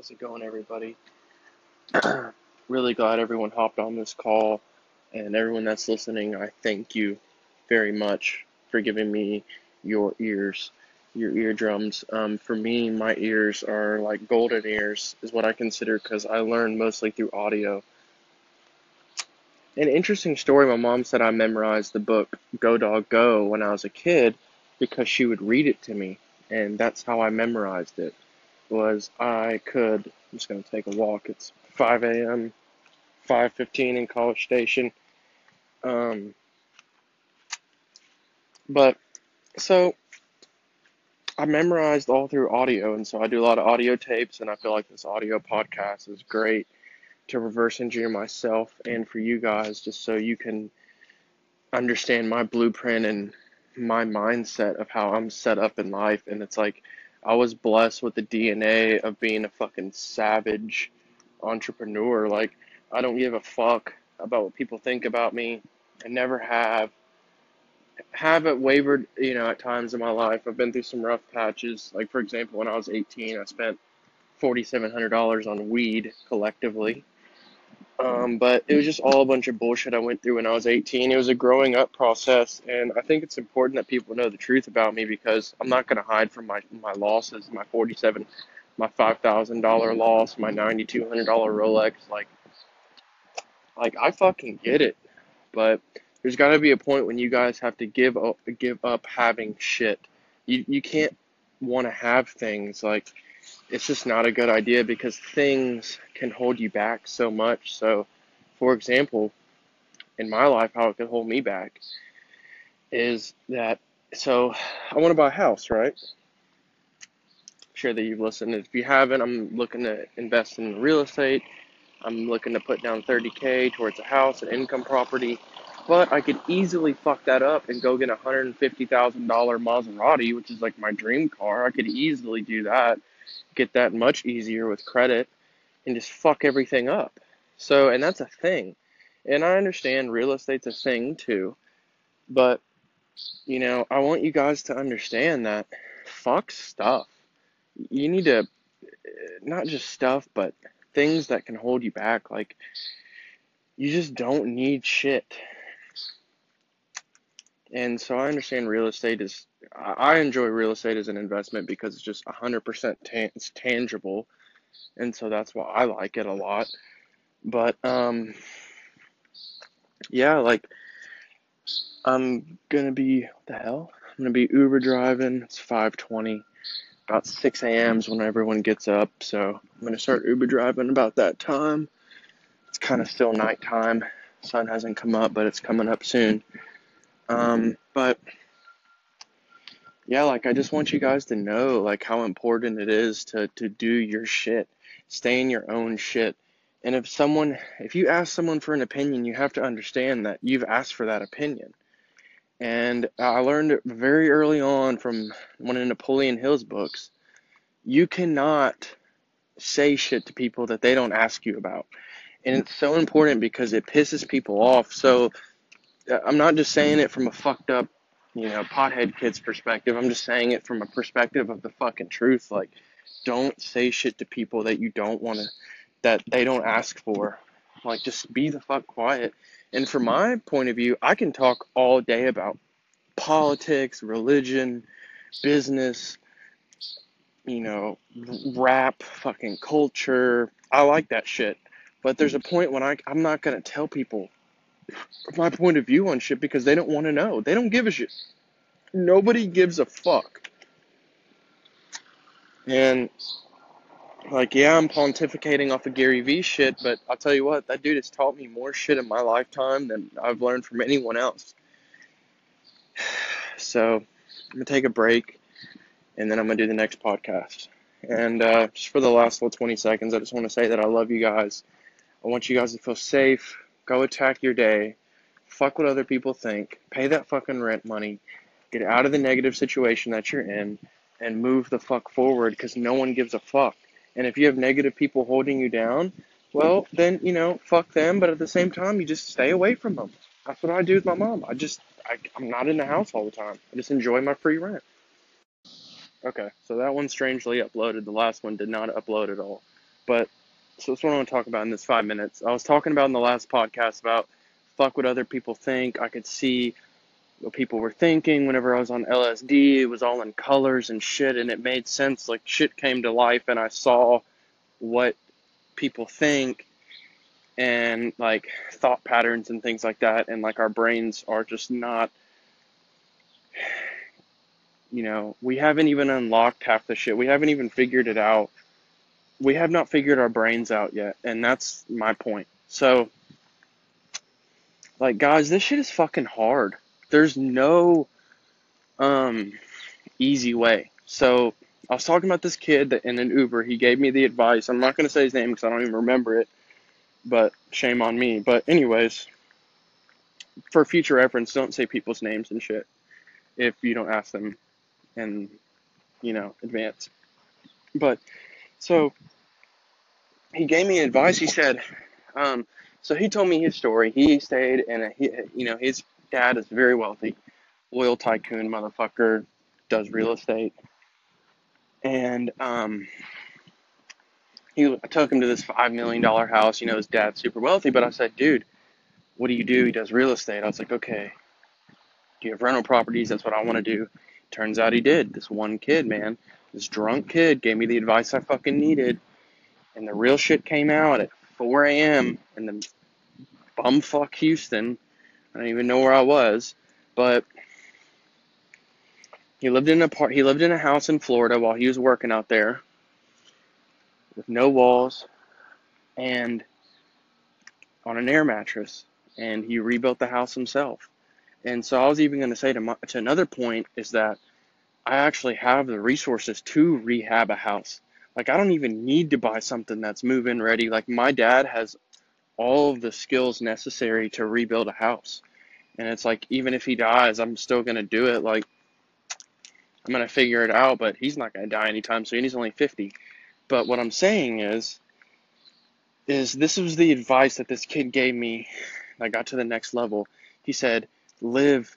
How's it going, everybody? really glad everyone hopped on this call, and everyone that's listening, I thank you very much for giving me your ears, your eardrums. Um, for me, my ears are like golden ears, is what I consider, because I learn mostly through audio. An interesting story my mom said I memorized the book Go Dog Go when I was a kid because she would read it to me, and that's how I memorized it was I could, I'm just to take a walk. It's 5 a.m., 5.15 in College Station. Um, but, so, I memorized all through audio, and so I do a lot of audio tapes, and I feel like this audio podcast is great to reverse engineer myself and for you guys, just so you can understand my blueprint and my mindset of how I'm set up in life. And it's like, I was blessed with the DNA of being a fucking savage entrepreneur. Like, I don't give a fuck about what people think about me. I never have. Haven't wavered, you know, at times in my life. I've been through some rough patches. Like, for example, when I was 18, I spent $4,700 on weed collectively. Um, but it was just all a bunch of bullshit I went through when I was 18. It was a growing up process, and I think it's important that people know the truth about me because I'm not going to hide from my my losses, my 47, my five thousand dollar loss, my 9,200 dollar Rolex. Like, like I fucking get it, but there's got to be a point when you guys have to give up give up having shit. You you can't want to have things like it's just not a good idea because things can hold you back so much. So, for example, in my life, how it could hold me back is that so I want to buy a house, right? I'm sure that you've listened. If you haven't, I'm looking to invest in real estate. I'm looking to put down 30k towards a house, an income property. But I could easily fuck that up and go get a $150,000 Maserati, which is like my dream car. I could easily do that get that much easier with credit and just fuck everything up. So, and that's a thing. And I understand real estate's a thing too. But, you know, I want you guys to understand that fuck stuff. You need to, not just stuff, but things that can hold you back. Like, you just don't need shit. And so I understand real estate is I enjoy real estate as an investment because it's just 100% it's tangible. And so that's why I like it a lot. But um yeah, like I'm to be what the hell? I'm to be Uber driving. It's 5:20. About 6 a.m. is when everyone gets up, so I'm to start Uber driving about that time. It's kind of still nighttime. Sun hasn't come up, but it's coming up soon. Um, but yeah, like I just want you guys to know like how important it is to to do your shit. Stay in your own shit. And if someone if you ask someone for an opinion, you have to understand that you've asked for that opinion. And I learned very early on from one of Napoleon Hill's books. You cannot say shit to people that they don't ask you about. And it's so important because it pisses people off. So I'm not just saying it from a fucked up, you know, pothead kid's perspective. I'm just saying it from a perspective of the fucking truth. Like, don't say shit to people that you don't want to, that they don't ask for. Like, just be the fuck quiet. And from my point of view, I can talk all day about politics, religion, business, you know, rap, fucking culture. I like that shit. But there's a point when I, I'm not going to tell people my point of view on shit because they don't want to know. They don't give a shit. Nobody gives a fuck. And like, yeah, I'm pontificating off of Gary Vee shit, but I'll tell you what, that dude has taught me more shit in my lifetime than I've learned from anyone else. So I'm gonna take a break, and then I'm gonna do the next podcast. And uh, just for the last little 20 seconds, I just want to say that I love you guys. I want you guys to feel safe. Go attack your day. Fuck what other people think. Pay that fucking rent money. Get out of the negative situation that you're in and move the fuck forward because no one gives a fuck. And if you have negative people holding you down, well, then, you know, fuck them. But at the same time, you just stay away from them. That's what I do with my mom. I just, I, I'm not in the house all the time. I just enjoy my free rent. Okay, so that one strangely uploaded. The last one did not upload at all. But so that's what I want to talk about in this five minutes. I was talking about in the last podcast about fuck what other people think. I could see what people were thinking whenever I was on LSD. It was all in colors and shit, and it made sense. Like shit came to life, and I saw what people think and like thought patterns and things like that. And like our brains are just not, you know, we haven't even unlocked half the shit. We haven't even figured it out. We have not figured our brains out yet, and that's my point. So, like, guys, this shit is fucking hard. There's no um, easy way. So I was talking about this kid that in an Uber. He gave me the advice. I'm not going to say his name because I don't even remember it, but shame on me. But anyways, for future reference, don't say people's names and shit if you don't ask them in you know advance. But so he gave me advice. He said, um, so he told me his story. He stayed in a, you know, his dad is very wealthy, oil tycoon motherfucker, does real estate, and um, he I took him to this five million dollar house. You know, his dad's super wealthy, but I said, dude, what do you do? He does real estate. I was like, okay. Do you have rental properties? That's what I want to do. Turns out he did. This one kid, man, this drunk kid, gave me the advice I fucking needed, and the real shit came out at 4 a.m. in the bumfuck Houston I don't even know where I was, but he lived in a part. He lived in a house in Florida while he was working out there, with no walls, and on an air mattress. And he rebuilt the house himself. And so I was even going to say to my, to another point is that I actually have the resources to rehab a house. Like I don't even need to buy something that's move-in ready. Like my dad has all of the skills necessary to rebuild a house. And it's like, even if he dies, I'm still going to do it. Like, I'm going to figure it out, but he's not going to die anytime soon. He's only 50. But what I'm saying is, is this was the advice that this kid gave me. I got to the next level. He said, live,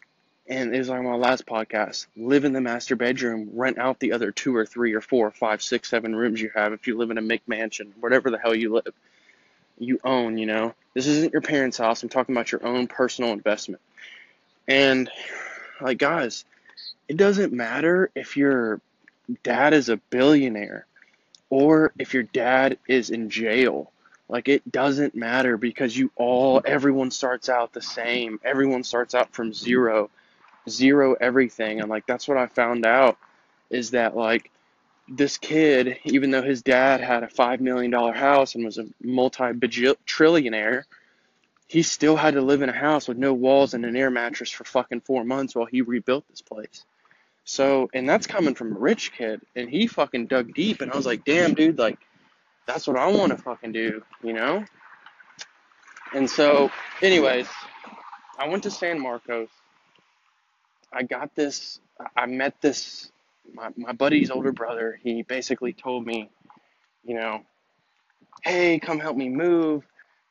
and it was my last podcast, live in the master bedroom, rent out the other two or three or four or five, six, seven rooms you have if you live in a McMansion, whatever the hell you live you own, you know. This isn't your parents' house. I'm talking about your own personal investment. And like guys, it doesn't matter if your dad is a billionaire or if your dad is in jail. Like it doesn't matter because you all everyone starts out the same. Everyone starts out from zero. Zero everything. And like that's what I found out is that like this kid, even though his dad had a $5 million house and was a multi trillionaire, he still had to live in a house with no walls and an air mattress for fucking four months while he rebuilt this place. So, and that's coming from a rich kid, and he fucking dug deep, and I was like, damn, dude, like, that's what I want to fucking do, you know? And so, anyways, I went to San Marcos. I got this, I met this my, my buddy's older brother, he basically told me, you know, hey, come help me move,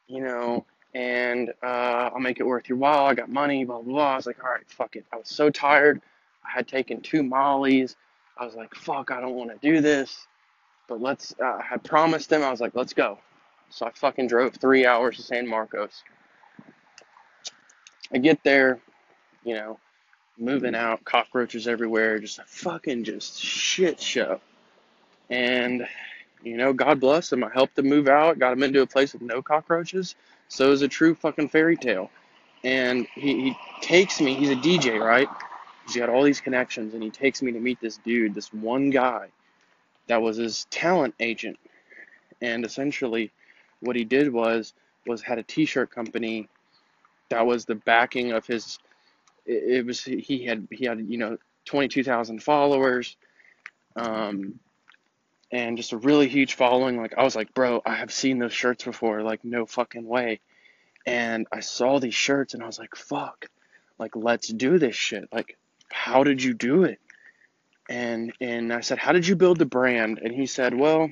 you know, and uh, I'll make it worth your while. I got money, blah, blah, blah. I was like, all right, fuck it. I was so tired. I had taken two mollies. I was like, fuck, I don't want to do this. But let's, uh, I had promised him, I was like, let's go. So I fucking drove three hours to San Marcos. I get there, you know, moving out, cockroaches everywhere, just a fucking just shit show. And you know, God bless him. I helped him move out, got him into a place with no cockroaches. So it was a true fucking fairy tale. And he, he takes me, he's a DJ, right? He's got all these connections, and he takes me to meet this dude, this one guy that was his talent agent. And essentially, what he did was was had a t-shirt company that was the backing of his it, it was he had he had you know 22,000 followers um and just a really huge following. Like I was like bro I have seen those shirts before like no fucking way. And I saw these shirts and I was like fuck like let's do this shit. Like how did you do it? And and I said how did you build the brand? And he said well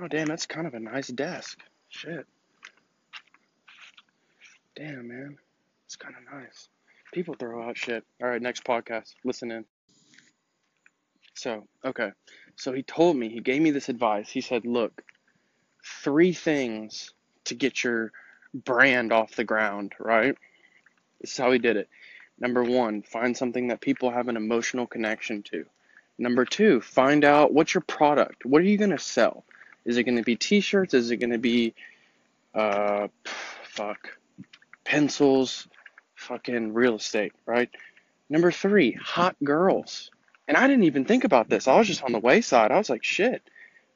oh damn that's kind of a nice desk. Shit. Damn man kind of nice. People throw out shit. All right, next podcast. Listen in. So, okay. So he told me, he gave me this advice. He said, look, three things to get your brand off the ground, right? This is how he did it. Number one, find something that people have an emotional connection to. Number two, find out what's your product. What are you going to sell? Is it going to be t shirts? Is it going to be, uh, fuck, pencils, fucking real estate, right? Number three, hot girls. And I didn't even think about this. I was just on the wayside. I was like, shit,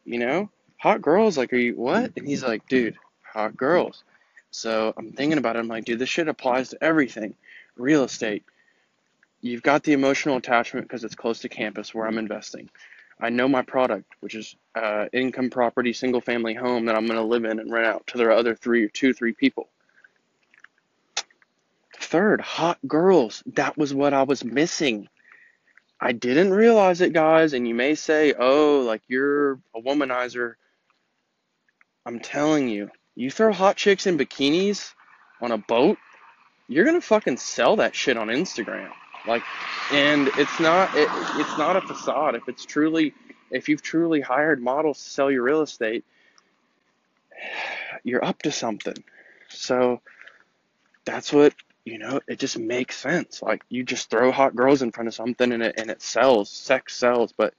you know, hot girls. Like, are you what? And he's like, dude, hot girls. So I'm thinking about it. I'm like, dude, this shit applies to everything. Real estate. You've got the emotional attachment because it's close to campus where I'm investing. I know my product, which is uh, income property, single family home that I'm going to live in and rent out to their other three or two, three people. Third, hot girls. That was what I was missing. I didn't realize it, guys. And you may say, oh, like you're a womanizer. I'm telling you, you throw hot chicks in bikinis on a boat, you're gonna fucking sell that shit on Instagram. Like, and it's not it, it's not a facade. If it's truly, if you've truly hired models to sell your real estate, you're up to something. So that's what you know. It just makes sense. Like you just throw hot girls in front of something and it and it sells. Sex sells, but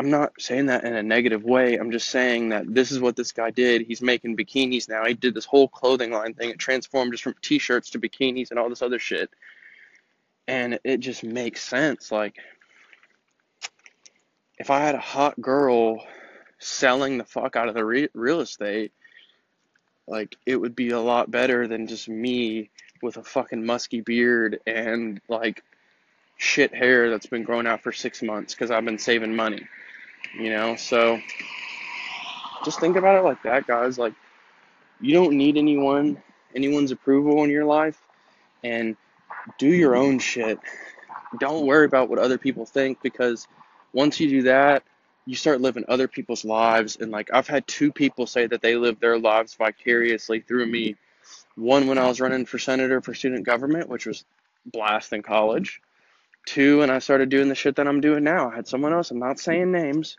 I'm not saying that in a negative way. I'm just saying that this is what this guy did. He's making bikinis now. He did this whole clothing line thing. It transformed just from t-shirts to bikinis and all this other shit. And it just makes sense. Like, if I had a hot girl selling the fuck out of the re- real estate, like, it would be a lot better than just me with a fucking musky beard and, like, shit hair that's been growing out for six months because I've been saving money you know? So just think about it like that guys. Like you don't need anyone anyone's approval in your life and do your own shit. Don't worry about what other people think because once you do that you start living other people's lives. And like i've had two people say that they live their lives vicariously through me one when i was running for senator for student government which was blast in college Two, and I started doing the shit that I'm doing now. I had someone else, I'm not saying names,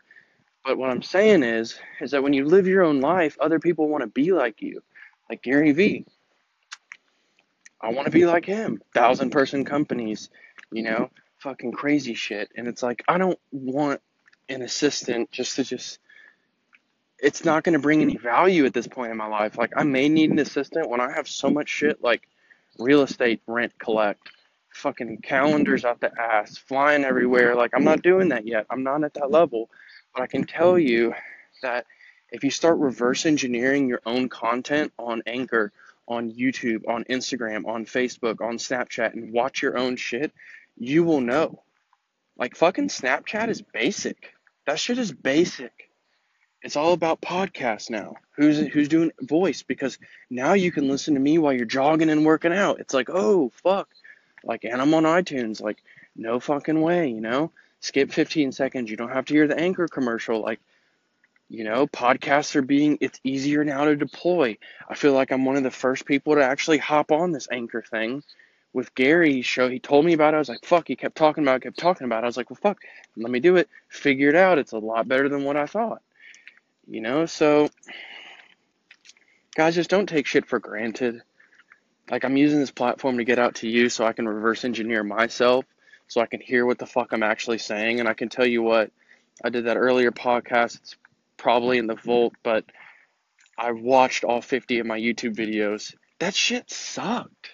but what I'm saying is, is that when you live your own life, other people want to be like you. Like Gary Vee. I want to be like him. Thousand person companies, you know, fucking crazy shit. And it's like, I don't want an assistant just to just, it's not going to bring any value at this point in my life. Like, I may need an assistant when I have so much shit like real estate, rent, collect fucking calendars out the ass, flying everywhere. Like, I'm not doing that yet. I'm not at that level. But I can tell you that if you start reverse engineering your own content on Anchor, on YouTube, on Instagram, on Facebook, on Snapchat, and watch your own shit, you will know. Like, fucking Snapchat is basic. That shit is basic. It's all about podcasts now. Who's who's doing voice? Because now you can listen to me while you're jogging and working out. It's like, oh fuck, like, and I'm on iTunes. Like, no fucking way, you know? Skip 15 seconds. You don't have to hear the anchor commercial. Like, you know, podcasts are being, it's easier now to deploy. I feel like I'm one of the first people to actually hop on this anchor thing. With Gary's show he told me about it. I was like, fuck, he kept talking about it, kept talking about it. I was like, well, fuck, let me do it. Figure it out. It's a lot better than what I thought. You know, so guys, just don't take shit for granted. Like I'm using this platform to get out to you so I can reverse engineer myself so I can hear what the fuck I'm actually saying. And I can tell you what I did that earlier podcast. It's probably in the vault but I watched all 50 of my YouTube videos. That shit sucked.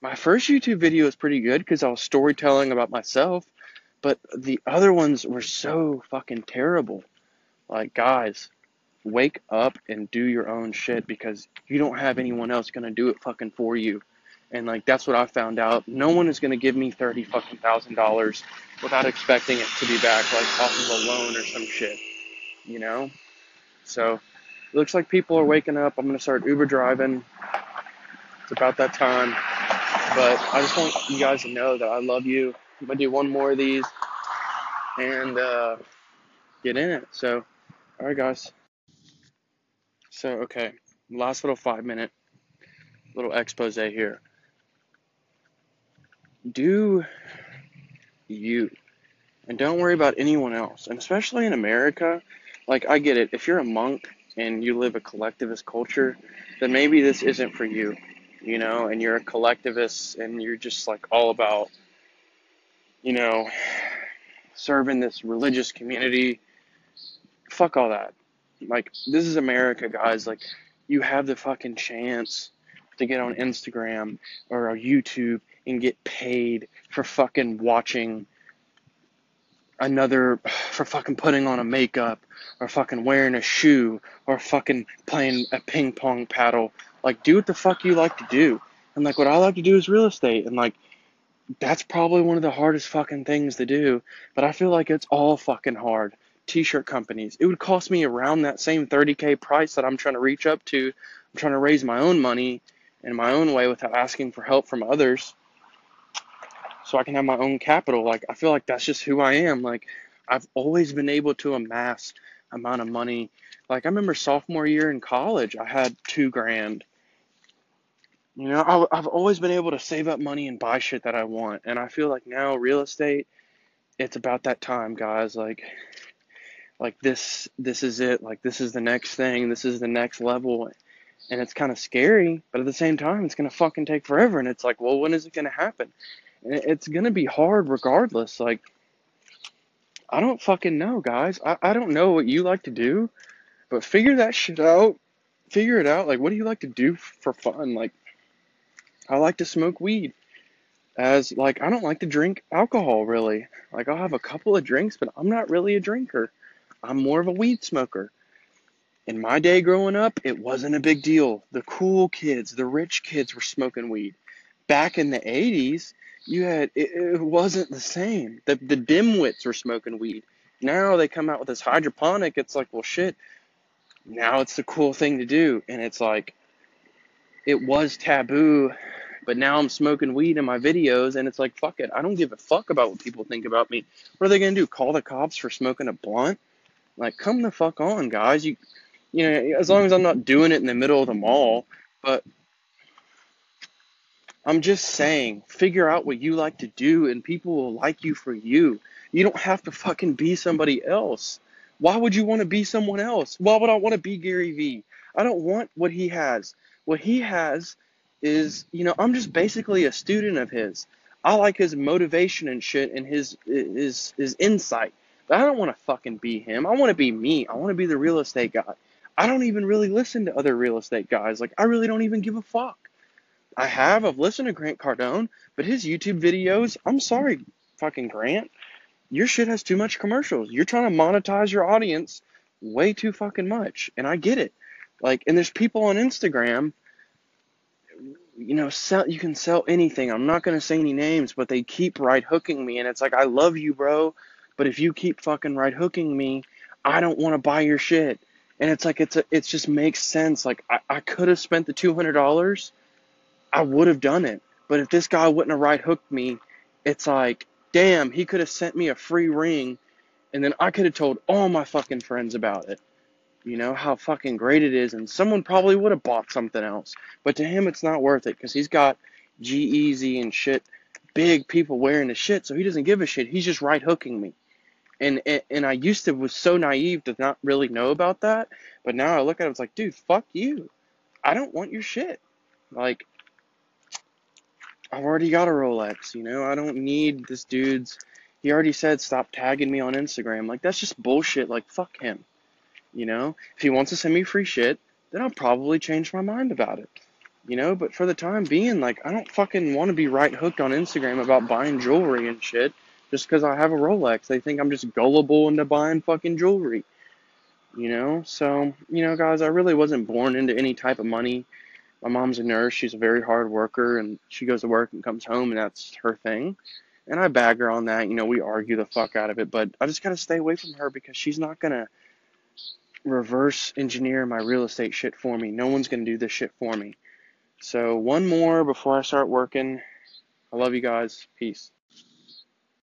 My first YouTube video was pretty good because I was storytelling about myself but the other ones were so fucking terrible like guys wake up and do your own shit because you don't have anyone else gonna do it fucking for you. And like that's what I found out. No one is gonna give me thirty fucking thousand dollars without expecting it to be back like off of a loan or some shit. You know? So it looks like people are waking up. I'm gonna start Uber driving. It's about that time. But I just want you guys to know that I love you. I'm gonna do one more of these and uh, get in it. So, all right, guys. So, okay, last little five minute little expose here. Do you and don't worry about anyone else. And especially in America, like I get it. If you're a monk and you live a collectivist culture, then maybe this isn't for you, you know, and you're a collectivist and you're just like all about, you know, serving this religious community. Fuck all that. Like, this is America, guys. Like, you have the fucking chance to get on Instagram or YouTube and get paid for fucking watching another for fucking putting on a makeup or fucking wearing a shoe or fucking playing a ping pong paddle. Like, do what the fuck you like to do. And like, what I like to do is real estate. And like, that's probably one of the hardest fucking things to do. But I feel like it's all fucking hard. T-shirt companies. It would cost me around that same 30k price that I'm trying to reach up to. I'm trying to raise my own money in my own way without asking for help from others so I can have my own capital. Like I feel like that's just who I am. Like I've always been able to amass amount of money. Like I remember sophomore year in college, I had two grand. You know, I, have always been able to save up money and buy shit that I want, and I feel like now real estate, it's about that time, guys. Like, like this, this is it. Like this is the next thing. This is the next level, and it's kind of scary, but at the same time, it's gonna fucking take forever. And it's like, well, when is it gonna happen? it's gonna be hard regardless. Like, I don't fucking know, guys. I, I don't know what you like to do, but figure that shit out. Figure it out. Like, what do you like to do for fun? Like, I like to smoke weed. As like, I don't like to drink alcohol really. Like, I'll have a couple of drinks, but I'm not really a drinker. I'm more of a weed smoker. In my day growing up, it wasn't a big deal. The cool kids, the rich kids were smoking weed. Back in the 80s, you had it, it wasn't the same. The the dimwits were smoking weed. Now they come out with this hydroponic. It's like, well, shit. Now it's the cool thing to do, and it's like, it was taboo, but now I'm smoking weed in my videos, and it's like, fuck it. I don't give a fuck about what people think about me. What are they gonna do? Call the cops for smoking a blunt? Like, come the fuck on, guys. You, you know, as long as I'm not doing it in the middle of the mall, but I'm just saying, figure out what you like to do and people will like you for you. You don't have to fucking be somebody else. Why would you want to be someone else? Why would I want to be Gary Vee? I don't want what he has. What he has is, you know, I'm just basically a student of his. I like his motivation and shit and his his his insight. But I don't want to fucking be him. I want to be me. I want to be the real estate guy. I don't even really listen to other real estate guys. Like I really don't even give a fuck. I have. I've listened to Grant Cardone, but his YouTube videos, I'm sorry, fucking Grant, your shit has too much commercials. You're trying to monetize your audience way too fucking much. And I get it. Like, and there's people on Instagram, you know, sell, you can sell anything. I'm not going to say any names, but they keep right hooking me. And it's like, I love you, bro. But if you keep fucking right hooking me, I don't want to buy your shit. And it's like, it's a, it just makes sense. Like, I, I could have spent the $200 I would have done it. But if this guy wouldn't have right hooked me, it's like, damn, he could have sent me a free ring and then I could have told all my fucking friends about it. You know, how fucking great it is. And someone probably would have bought something else. But to him, it's not worth it because he's got G-Eazy and shit, big people wearing the shit. So he doesn't give a shit. He's just right hooking me. And, and, I used to was so naive to not really know about that. But now I look at it, it's like, dude, fuck you. I don't want your shit. Like, I've already got a Rolex, you know, I don't need this dude's. He already said stop tagging me on Instagram. Like, that's just bullshit. Like, fuck him. You know, if he wants to send me free shit, then I'll probably change my mind about it. You know, but for the time being, like, I don't fucking want to be right hooked on Instagram about buying jewelry and shit just because I have a Rolex. They think I'm just gullible into buying fucking jewelry. You know, so, you know, guys, I really wasn't born into any type of money my mom's a nurse. She's a very hard worker, and she goes to work and comes home, and that's her thing. And I bag her on that. You know, we argue the fuck out of it, but I just gotta stay away from her because she's not gonna reverse engineer my real estate shit for me. No one's gonna do this shit for me. So one more before I start working. I love you guys. Peace.